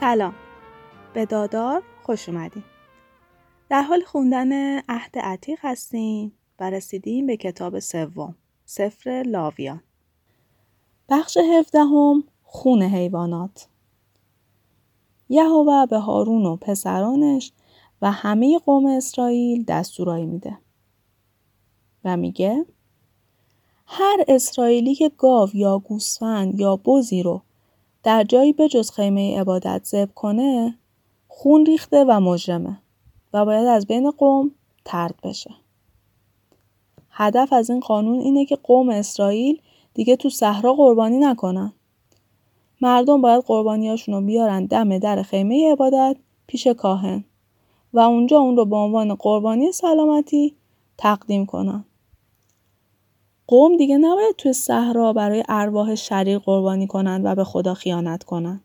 سلام. به دادار خوش اومدین. در حال خوندن عهد عتیق هستیم و رسیدیم به کتاب سوم سفر لاویان. بخش هفدهم خون حیوانات. یهوه به هارون و پسرانش و همه قوم اسرائیل دستورایی میده. و میگه هر اسرائیلی که گاو یا گوسفند یا بزی رو در جایی به جز خیمه عبادت زب کنه خون ریخته و مجرمه و باید از بین قوم ترد بشه. هدف از این قانون اینه که قوم اسرائیل دیگه تو صحرا قربانی نکنن. مردم باید قربانیاشون رو بیارن دم در خیمه عبادت پیش کاهن و اونجا اون رو به عنوان قربانی سلامتی تقدیم کنن. قوم دیگه نباید توی صحرا برای ارواح شریر قربانی کنند و به خدا خیانت کنند.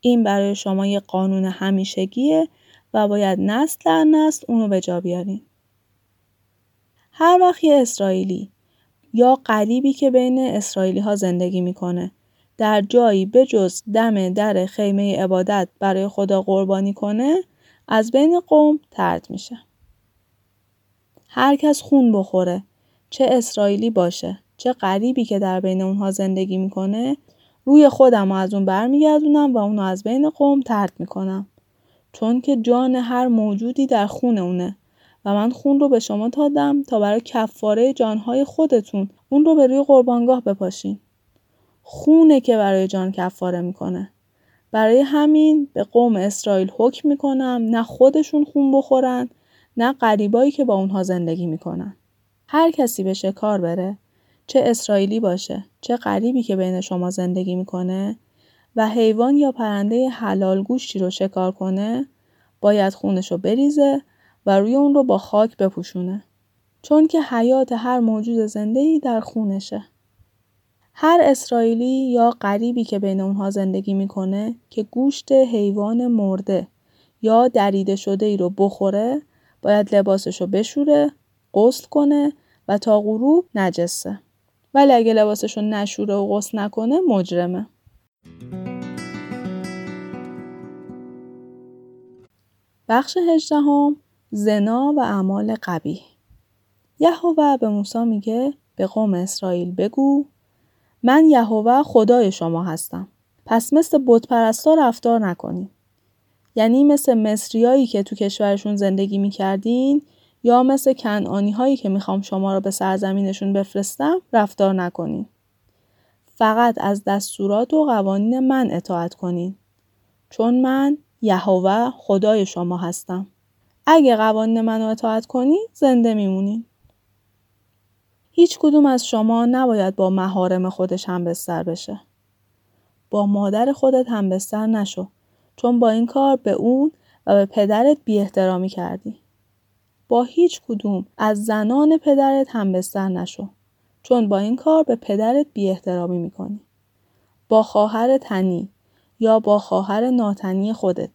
این برای شما یه قانون همیشگیه و باید نسل در نسل اونو به جا بیارین. هر وقت یه اسرائیلی یا قریبی که بین اسرائیلی ها زندگی می‌کنه در جایی به جز دم در خیمه عبادت برای خدا قربانی کنه از بین قوم ترد میشه. هر کس خون بخوره چه اسرائیلی باشه چه غریبی که در بین اونها زندگی می‌کنه روی خودم و از اون برمیگردونم و اونو از بین قوم ترد می‌کنم. چون که جان هر موجودی در خون اونه و من خون رو به شما دادم تا برای کفاره جانهای خودتون اون رو به روی قربانگاه بپاشین. خونه که برای جان کفاره می‌کنه. برای همین به قوم اسرائیل حکم می‌کنم نه خودشون خون بخورن نه قریبایی که با اونها زندگی می‌کنن. هر کسی به شکار بره. چه اسرائیلی باشه چه غریبی که بین شما زندگی می‌کنه و حیوان یا پرنده حلال گوشتی رو شکار کنه باید خونش رو بریزه و روی اون رو با خاک بپوشونه. چون که حیات هر موجود زنده ای در خونشه. هر اسرائیلی یا غریبی که بین اونها زندگی می‌کنه که گوشت حیوان مرده یا دریده شده ای رو بخوره باید لباسش رو بشوره غسل کنه و تا غروب نجسه. ولی اگه لباسشو نشوره و غسل نکنه مجرمه. بخش هجدهم زنا و اعمال قبیح. یهوه به موسی میگه به قوم اسرائیل بگو من یهوه خدای شما هستم. پس مثل بت پرستا رفتار نکنید یعنی مثل مصریایی که تو کشورشون زندگی می‌کردین یا مثل کنعانی هایی که می‌خوام شما رو به سرزمینشون بفرستم رفتار نکنین. فقط از دستورات و قوانین من اطاعت کنین. چون من یهوه خدای شما هستم. اگه قوانین منو اطاعت کنین زنده میمونین. هیچ کدوم از شما نباید با مهارم خودش هم بستر بشه. با مادر خودت هم بستر نشو چون با این کار به اون و به پدرت بی احترامی کردی. با هیچ کدوم از زنان پدرت هم بستر نشو چون با این کار به پدرت بی احترامی می‌کنی. با خواهر تنی یا با خواهر ناتنی خودت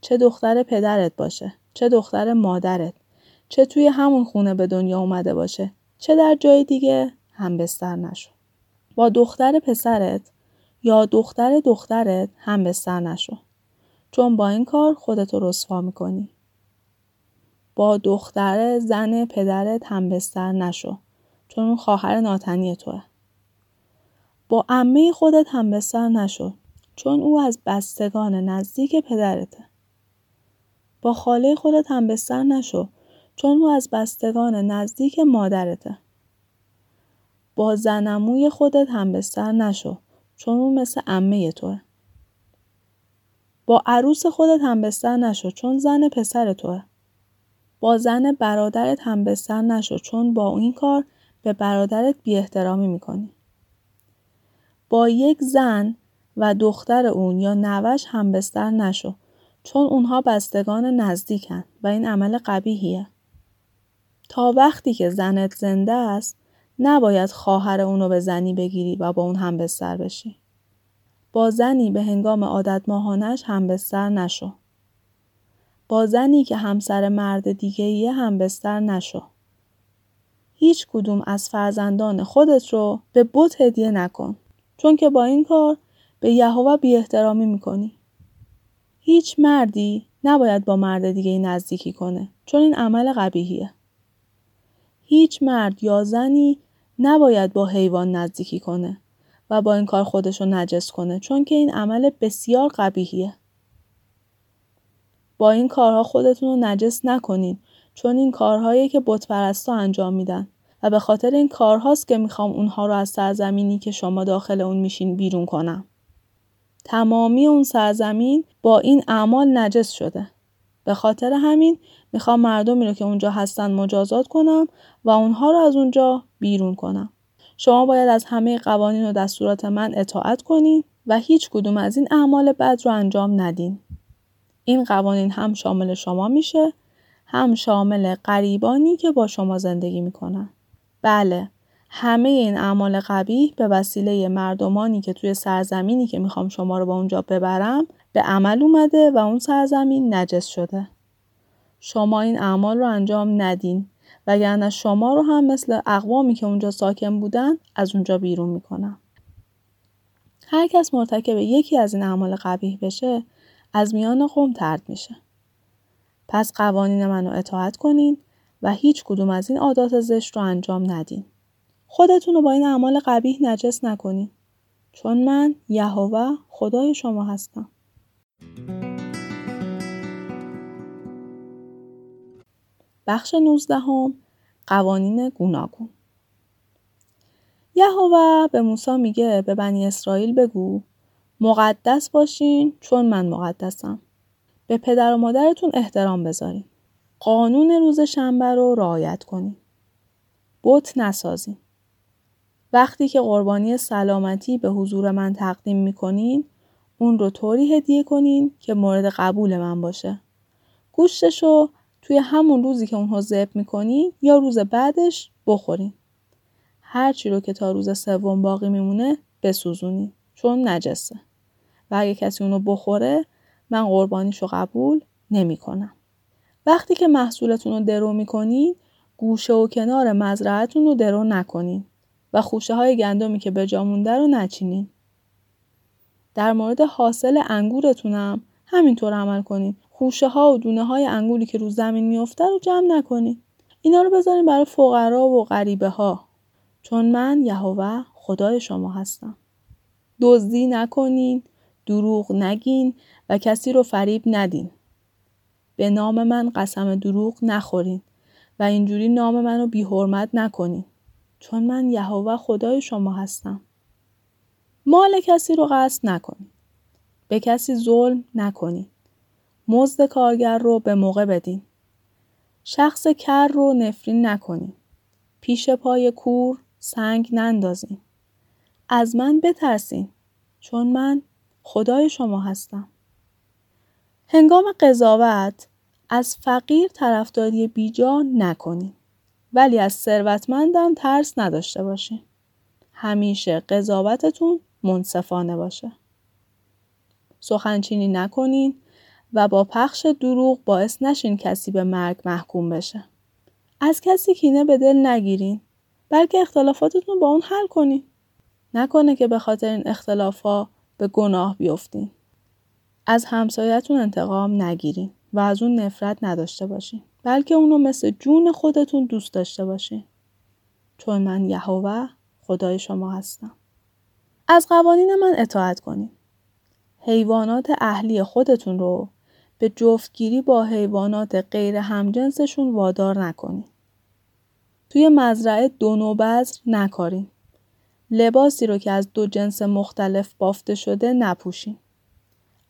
چه دختر پدرت باشه چه دختر مادرت چه توی همون خونه به دنیا اومده باشه چه در جای دیگه هم بستر نشو. با دختر پسرت یا دختر دخترت هم بستر نشو. چون با این کار خودتو رسوا می‌کنی. با دختر زن پدرت هم بستر نشو چون اون خواهر ناتنی توه. با عمه خودت هم بستر نشو چون او از بستگان نزدیک پدرته. با خاله خودت هم بستر نشو چون او از بستگان نزدیک مادرته. با زنموی خودت هم بستر نشو چون اون مثل عمه توه. با عروس خودت هم بستر نشو چون زن پسر توه. با زن برادرت هم بستر نشو چون با این کار به برادرت بی احترامی می‌کنی. با یک زن و دختر اون یا نوش هم بستر نشو چون اونها بستگان نزدیکن و این عمل قبیهیه. تا وقتی که زنت زنده است نباید خواهر اونو به زنی بگیری و با اون هم بستر بشی. با زنی به هنگام عادت ماهانش هم بستر نشو. با زنی که همسر مرد دیگه هم بستر نشو. هیچ کدوم از فرزندان خودت رو به بت هدیه نکن. چون که با این کار به یهوه بی احترامی می‌کنی. هیچ مردی نباید با مرد دیگه نزدیکی کنه چون این عمل قبیهیه. هیچ مرد یا زنی نباید با حیوان نزدیکی کنه و با این کار خودش رو نجس کنه چون که این عمل بسیار قبیهیه. با این کارها خودتون رو نجس نکنین چون این کارهایی که بت انجام میدن و به خاطر این کارهاست که می‌خوام اونها رو از سرزمینی که شما داخل اون میشین بیرون کنم. تمامی اون سرزمین با این اعمال نجس شده. به خاطر همین می‌خوام مردمی رو که اونجا هستن مجازات کنم و اونها رو از اونجا بیرون کنم. شما باید از همه قوانین و دستورات من اطاعت کنین و هیچ کدوم از این اعمال بد رو انجام ندین. این قوانین هم شامل شما میشه هم شامل قریبانی که با شما زندگی می‌کنن. بله همه این اعمال قبیح به وسیله مردمانی که توی سرزمینی که می‌خوام شما رو با اونجا ببرم به عمل اومده و اون سرزمین نجس شده. شما این اعمال رو انجام ندین وگرنه شما رو هم مثل اقوامی که اونجا ساکن بودن از اونجا بیرون می‌کنم. هر کس مرتکب یکی از این اعمال قبیح بشه از میان قوم ترد میشه. پس قوانین منو اطاعت کنین و هیچ کدوم از این عادات زشت رو انجام ندین. خودتون رو با این اعمال قبیح نجس نکنین. چون من یهوه خدای شما هستم. بخش نوزدهم قوانین گوناگون یهوه به موسی میگه به بنی اسرائیل بگو مقدس باشین چون من مقدسم. به پدر و مادرتون احترام بذارین. قانون روز شنبه رو رعایت کنین. بت نسازین. وقتی که قربانی سلامتی به حضور من تقدیم می‌کنین اون رو طوری هدیه کنین که مورد قبول من باشه. گوشتش رو توی همون روزی که اونها ذبح می‌کنین یا روز بعدش بخورین. هرچی رو که تا روز سوم باقی میمونه بسوزونین چون نجسه. و اگه کسی اونو بخوره من قربانیشو قبول نمی کنم. وقتی که محصولتون رو درو می‌کنین گوشه و کنار مزرعتون رو درو نکنین و خوشه های گندمی که به جا مونده رو نچینین. در مورد حاصل انگورتونم همینطور عمل کنین. خوشه ها و دونه های انگوری که رو زمین میافته رو جمع نکنین. اینا رو بذارین برای فقرا و غریبه ها. چون من یهوه خدای شما هستم. دزدی نکنین، دروغ نگین و کسی رو فریب ندین. به نام من قسم دروغ نخورین و اینجوری نام منو بی حرمت نکنین. چون من یهوه خدای شما هستم. مال کسی رو قصد نکنین. به کسی ظلم نکنین. مزد کارگر رو به موقع بدین. شخص کر رو نفرین نکنین. پیش پای کور سنگ نندازین. از من بترسین چون من خدای شما هستم. هنگام قضاوت از فقیر طرفداری بیجا نکنین. ولی از ثروتمندم ترس نداشته باشین. همیشه قضاوتتون منصفانه باشه. سخنچینی نکنین و با پخش دروغ باعث نشین کسی به مرگ محکوم بشه. از کسی کینه به دل نگیرین بلکه اختلافاتتون با اون حل کنین. نکنه که به خاطر این اختلافا به گناه بیفتین. از همسایتون انتقام نگیرین و از اون نفرت نداشته باشین. بلکه اونو مثل جون خودتون دوست داشته باشین. چون من یهوه خدای شما هستم. از قوانین من اطاعت کنین. حیوانات اهلی خودتون رو به جفتگیری با حیوانات غیر همجنسشون وادار نکنین. توی مزرعه دو نوبزر نکارین. لباسی رو که از دو جنس مختلف بافته شده نپوشین.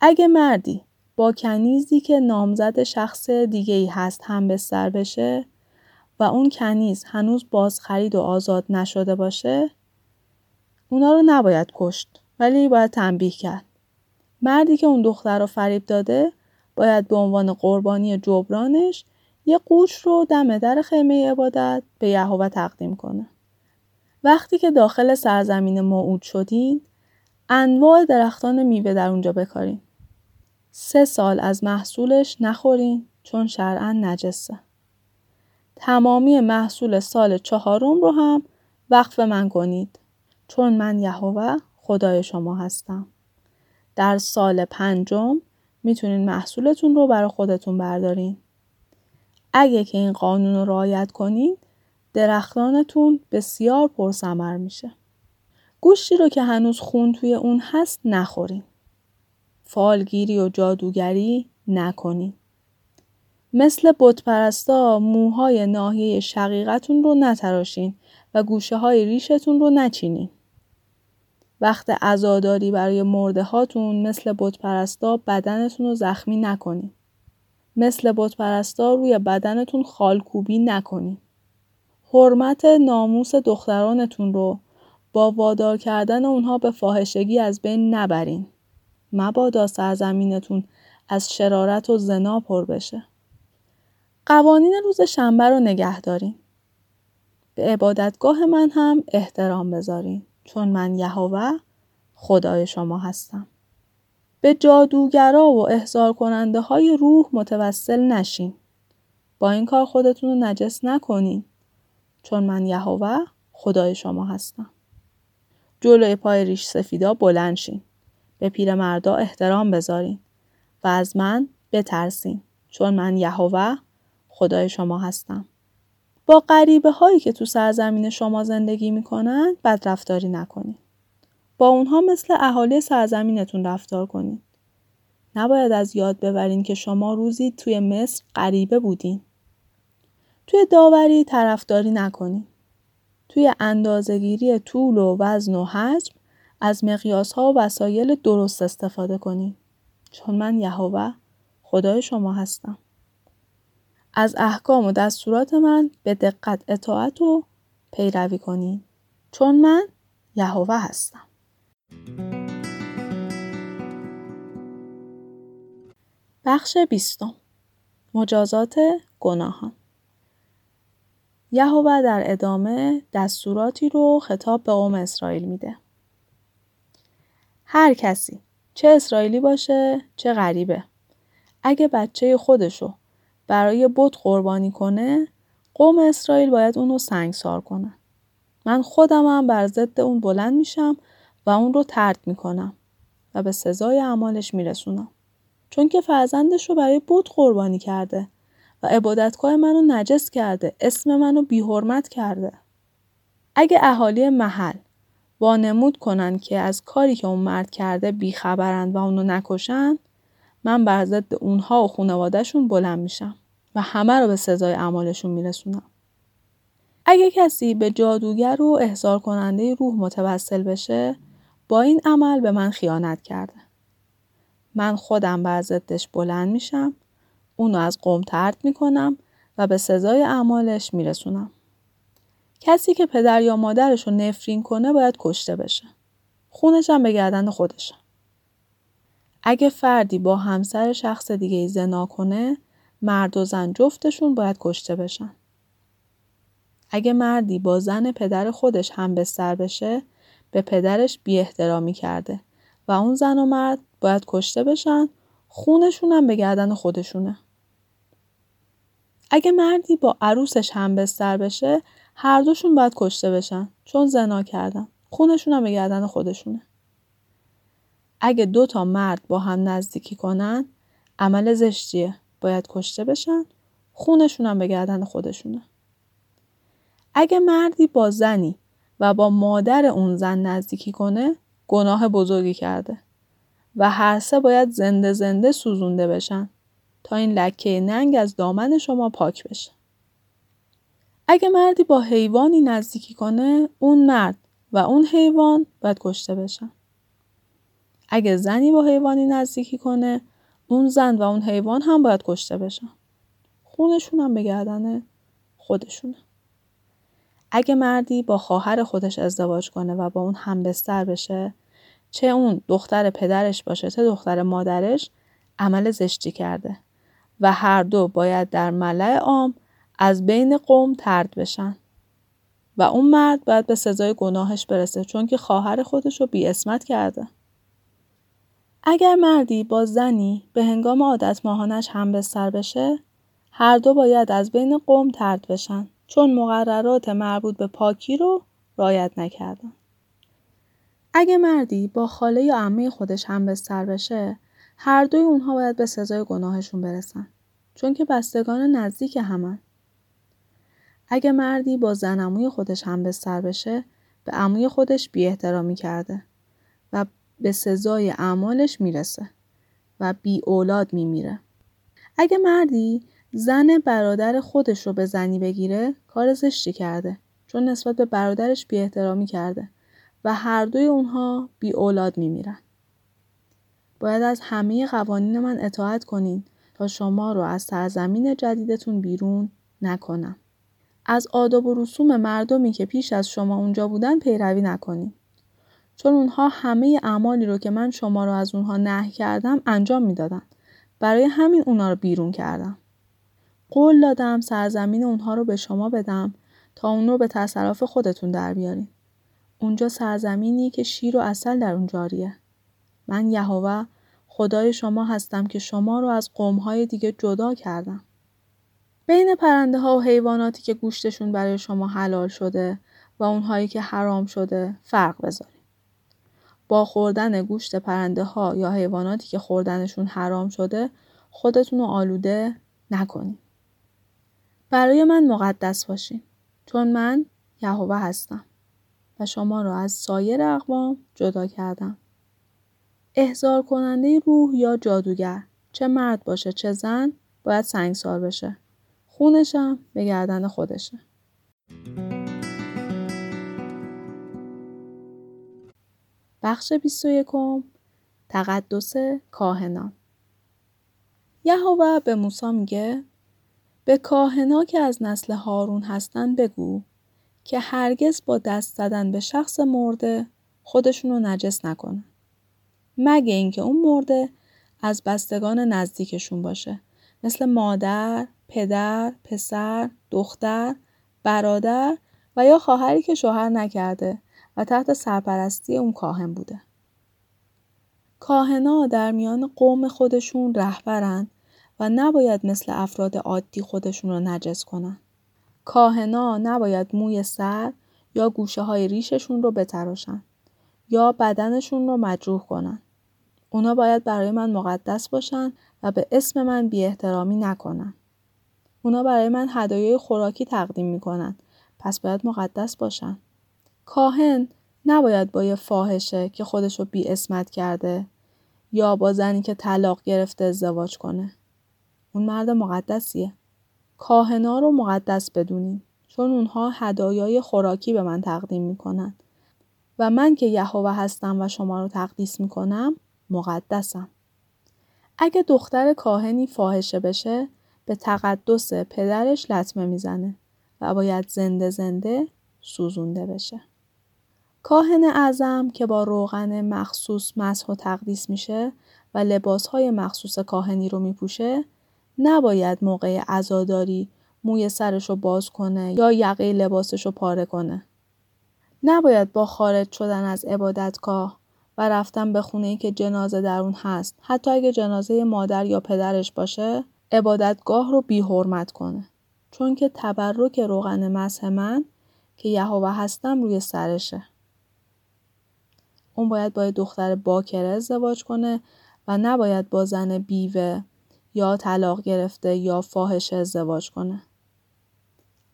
اگه مردی با کنیزی که نامزد شخص دیگه ای هست هم بستر بشه و اون کنیز هنوز باز خرید و آزاد نشده باشه اونا رو نباید کشت ولی باید تنبیه کرد. مردی که اون دختر رو فریب داده باید به عنوان قربانی جبرانش یه قوچ رو دم در خیمه عبادت به یهوه تقدیم کنه. وقتی که داخل سرزمین موعود شدین انواع درختان میوه در اونجا بکارین. سه سال از محصولش نخورین چون شرعا نجسه. تمامی محصول سال چهارم رو هم وقف من کنید چون من یهوه خدای شما هستم. در سال پنجم می‌تونین محصولتون رو برای خودتون بردارین. اگه که این قانون رو رعایت کنین درختانتون بسیار پرثمر میشه. گوشتی رو که هنوز خون توی اون هست نخورین. فالگیری و جادوگری نکنین. مثل بتپرستا موهای ناحیه شقیقتون رو نتراشین و گوشه های ریشتون رو نچینین. وقت عزاداری برای مرده هاتون مثل بتپرستا بدنتون رو زخمی نکنین. مثل بتپرستا روی بدنتون خالکوبی نکنین. حرمت ناموس دخترانتون رو با وادار کردن اونها به فاحشگی از بین نبرین. مبادا سرزمینتون از شرارت و زنا پر بشه. قوانین روز شنبه رو نگه دارین. به عبادتگاه من هم احترام بذارین چون من یهوه خدای شما هستم. به جادوگرا و احضار کننده های روح متوسل نشین. با این کار خودتون رو نجس نکنین چون من یهوه خدای شما هستم. جلوی پای ریش سفیدا بلند شین. به پیرمردا احترام بذارین و از من بترسین چون من یهوه خدای شما هستم. با غریبه هایی که تو سرزمین شما زندگی می‌کنن بدرفتاری نکنید. با اونها مثل اهالی سرزمینتون رفتار کنید. نباید از یاد ببرین که شما روزی توی مصر غریبه بودین. توی داوری طرفداری نکنید. توی اندازهگیری طول و وزن و حجم از مقیاس ها و وسایل درست استفاده کنید. چون من یهوه خدای شما هستم. از احکام و دستورات من به دقت اطاعت و پیروی کنید. چون من یهوه هستم. بخش بیستم مجازات گناهان یهوه در ادامه دستوراتی رو خطاب به قوم اسرائیل میده. هر کسی چه اسرائیلی باشه چه غریبه اگه بچه خودشو برای بت قربانی کنه قوم اسرائیل باید اونو سنگسار کنن. من خودمم بر ضد اون بلند میشم و اون رو ترد می‌کنم و به سزای اعمالش میرسونم. چون که فرزندش رو برای بت قربانی کرده و عبادتگاه منو نجس کرده اسم منو بیحرمت کرده اگه اهالی محل وانمود کنن که از کاری که اون مرد کرده بیخبرند و اونو نکشن من بر ضد اونها و خانوادهشون بلند میشم و همه رو به سزای اعمالشون میرسونم. اگه کسی به جادوگر و احضار کننده روح متوسل بشه با این عمل به من خیانت کرده. من خودم بر ضدش بلند میشم اونو از قوم ترد می‌کنم و به سزای اعمالش میرسونم. کسی که پدر یا مادرش رو نفرین کنه باید کشته بشه. خونش هم به گردن خودشه. اگه فردی با همسر شخص دیگه زنا کنه مرد و زن جفتشون باید کشته بشن. اگه مردی با زن پدر خودش هم بستر بشه به پدرش بی احترامی کرده و اون زن و مرد باید کشته بشن خونشون هم به گردن خودشونه. اگه مردی با عروسش هم بستر بشه هر دوشون باید کشته بشن چون زنا کردن. خونشون هم به گردن خودشونه. اگه دو تا مرد با هم نزدیکی کنن عمل زشتیه. باید کشته بشن خونشون هم به گردن خودشونه. اگه مردی با زنی و با مادر اون زن نزدیکی کنه گناه بزرگی کرده و هر سه باید زنده زنده سوزونده بشن تا این لکه ننگ از دامن شما پاک بشه. اگه مردی با حیوانی نزدیکی کنه اون مرد و اون حیوان باید کشته بشن. اگه زنی با حیوانی نزدیکی کنه اون زن و اون حیوان هم باید کشته بشن. خونشون هم به گردن خودشونه. اگه مردی با خواهر خودش ازدواج کنه و با اون هم بستر بشه چه اون دختر پدرش باشه چه دختر مادرش عمل زشتی کرده و هر دو باید در ملع عام از بین قوم ترد بشن و اون مرد باید به سزای گناهش برسه چون که خواهر خودش رو بی اسمت کرده. اگر مردی با زنی به هنگام عادت ماهانش هم بستر بشه هر دو باید از بین قوم ترد بشن چون مقررات مربوط به پاکی رو رایت نکردن. اگه مردی با خاله یا عمه خودش هم بستر بشه هر دوی اونها باید به سزای گناهشون برسن. چون که بستگان نزدیک همن. اگه مردی با زن اموی خودش هم بستر بشه به اموی خودش بی احترامی کرده و به سزای اعمالش می‌رسه و بی اولاد میمیره. اگه مردی زن برادر خودش رو به زنی بگیره کار زشتی کرده چون نسبت به برادرش بی احترامی کرده و هر دوی اونها بی اولاد میمیرن. باید از همه قوانین من اطاعت کنین تا شما رو از سرزمین جدیدتون بیرون نکنم. از آداب و رسوم مردمی که پیش از شما اونجا بودن پیروی نکنین. چون اونها همه اعمالی رو که من شما رو از اونها نه کردم انجام می‌دادن. برای همین اونا رو بیرون کردم. قول دادم سرزمین اونها رو به شما بدم تا اون رو به تصرف خودتون در بیارین. اونجا سرزمینی که شیر و اصل در اون جاریه. من یهوه خدای شما هستم که شما رو از قومهای دیگه جدا کردم. بین پرنده ها و حیواناتی که گوشتشون برای شما حلال شده و اونهایی که حرام شده فرق بذاریم. با خوردن گوشت پرنده ها یا حیواناتی که خوردنشون حرام شده خودتون رو آلوده نکنید. برای من مقدس باشین چون من یهوه هستم و شما را از سایر اقوام جدا کردم. احضار کننده روح یا جادوگر چه مرد باشه چه زن باید سنگسار بشه. خونشم به گردن خودشه. بخش 21 تقدس کاهنان یهوه به موسی میگه به کاهنا که از نسل هارون هستن بگو که هرگز با دست زدن به شخص مرده خودشون رو نجس نکنن. مگه اینکه اون مرده از بستگان نزدیکشون باشه مثل مادر، پدر، پسر، دختر، برادر و یا خواهری که شوهر نکرده و تحت سرپرستی اون کاهن بوده. کاهنا در میان قوم خودشون رهبرن و نباید مثل افراد عادی خودشون رو نجس کنن. کاهنا نباید موی سر یا گوشه های ریششون رو بتراشن یا بدنشون رو مجروح کنن. اونا باید برای من مقدس باشن و به اسم من بی احترامی نکنن. اونا برای من هدایای خوراکی تقدیم می‌کنن. پس باید مقدس باشن. کاهن نباید با یه فاحشه که خودشو بی اسمت کرده یا با زنی که طلاق گرفته ازدواج کنه. اون مرد مقدسیه. کاهنا رو مقدس بدونین چون اونها هدایای خوراکی به من تقدیم می‌کنن و من که یهوه هستم و شما رو تقدیس می‌کنم مقدسم. اگه دختر کاهنی فاحشه بشه به تقدس پدرش لطمه می‌زنه و باید زنده زنده سوزونده بشه. کاهن اعظم که با روغن مخصوص مسح و تقدیس میشه و لباسهای مخصوص کاهنی رو میپوشه نباید موقع عزاداری موی سرش رو باز کنه یا یقه لباسش رو پاره کنه. نباید با خارج شدن از عبادتگاه و رفتن به خونه ای که جنازه در اون هست حتی اگه جنازه مادر یا پدرش باشه عبادتگاه رو بی حرمت کنه. چون که تبرک روغن مسح من که یهوه هستم روی سرشه. اون باید با دختر باکره ازدواج کنه و نباید با زن بیوه یا طلاق گرفته یا فاحشه ازدواج کنه.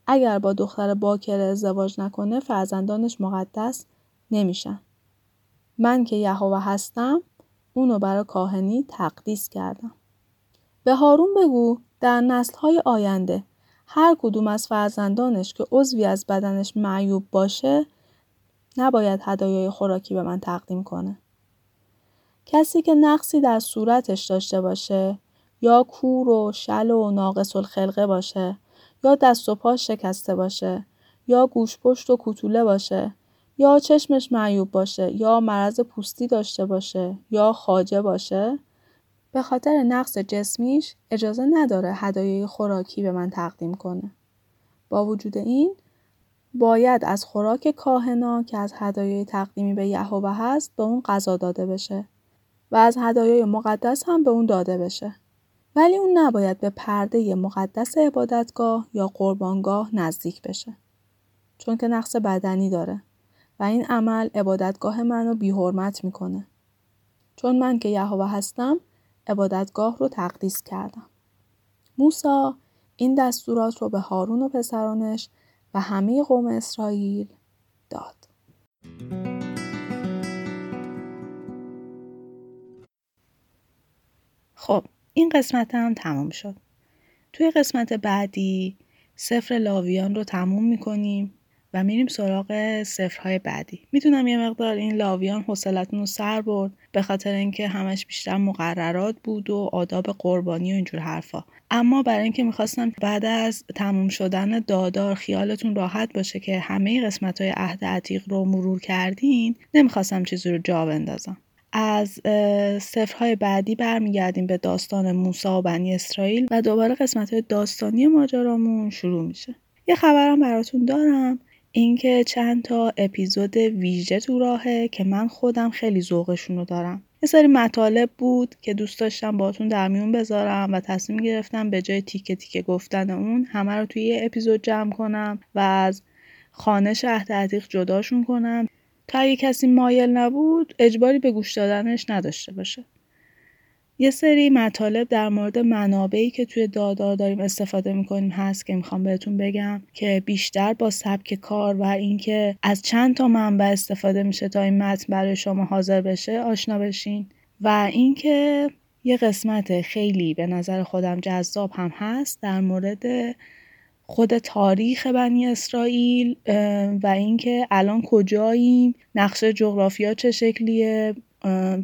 اگر با دختر باکره ازدواج نکنه فرزندانش مقدس نمیشن. من که یهوه هستم اونو برای کاهنی تقدیس کردم. به هارون بگو در نسلهای آینده هر کدوم از فرزندانش که عضوی از بدنش معیوب باشه نباید هدایای خوراکی به من تقدیم کنه. کسی که نقصی در صورتش داشته باشه یا کور و شل و ناقص الخلقه باشه یا دست و پاش شکسته باشه یا گوش پشت و کوتوله باشه یا چشمش معیوب باشه یا مرض پوستی داشته باشه یا خاجه باشه به خاطر نقص جسمیش اجازه نداره هدایای خوراکی به من تقدیم کنه. با وجود این باید از خوراک کاهنا که از هدایای تقدیمی به یهوه هست به اون غذا داده بشه و از هدایای مقدس هم به اون داده بشه. ولی اون نباید به پرده مقدس عبادتگاه یا قربانگاه نزدیک بشه. چون که نقص بدنی داره و این عمل عبادتگاه منو بی حرمت می‌کنه. چون من که یهوه هستم عبادتگاه رو تقدیس کردم. موسا این دستورات رو به هارون و پسرانش و همه قوم اسرائیل داد. خب این قسمت هم تمام شد. توی قسمت بعدی سفر لاویان رو تموم می‌کنیم و میریم سراغ سفرهای بعدی. می‌تونم یه مقدار این لاویان حوصلتون رو سر برد به خاطر اینکه همش بیشتر مقررات بود و آداب قربانی و اینجور حرفا. اما برای اینکه می‌خواستم بعد از تموم شدن دادار خیالتون راحت باشه که همه قسمت های عهد عتیق رو مرور کردین نمی‌خواستم چیزی رو جا بندازم. از سفرهای بعدی برمیگردیم به داستان موسا و بنی اسرائیل و دوباره قسمت های داستانی ماجرامون شروع میشه. یه خبرم براتون دارم اینکه چند تا اپیزود ویژه تو راهه که من خودم خیلی ذوقشون رو دارم. یه سری مطالب بود که دوست داشتم باتون در میون بذارم و تصمیم گرفتم به جای تیکه تیکه گفتن اون همه رو توی یه اپیزود جمع کنم و از عهد عتیق جداشون کنم. تا اگه کسی مایل نبود اجباری به گوش دادنش نداشته باشه. یه سری مطالب در مورد منابعی که توی دادار داریم استفاده می‌کنیم هست که می‌خوام بهتون بگم که بیشتر با سبک کار و اینکه از چند تا منبع استفاده میشه تا این متن برای شما حاضر بشه آشنا بشین. و اینکه یه قسمت خیلی به نظر خودم جذاب هم هست در مورد خود تاریخ بنی اسرائیل و اینکه الان کجاییم نقشه جغرافیا چه شکلیه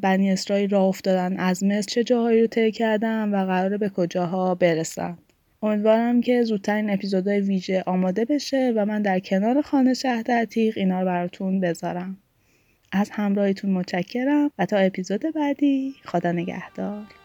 بنی اسرائیل راه افتادن از مصر چه جاهایی رو طی کردن و قراره به کجاها برسن. امیدوارم که زودتر این اپیزودهای ویژه آماده بشه و من در کنار خانه شهد عتیق اینا رو براتون بذارم. از همراهیتون متشکرم و تا اپیزود بعدی خدا نگهدار.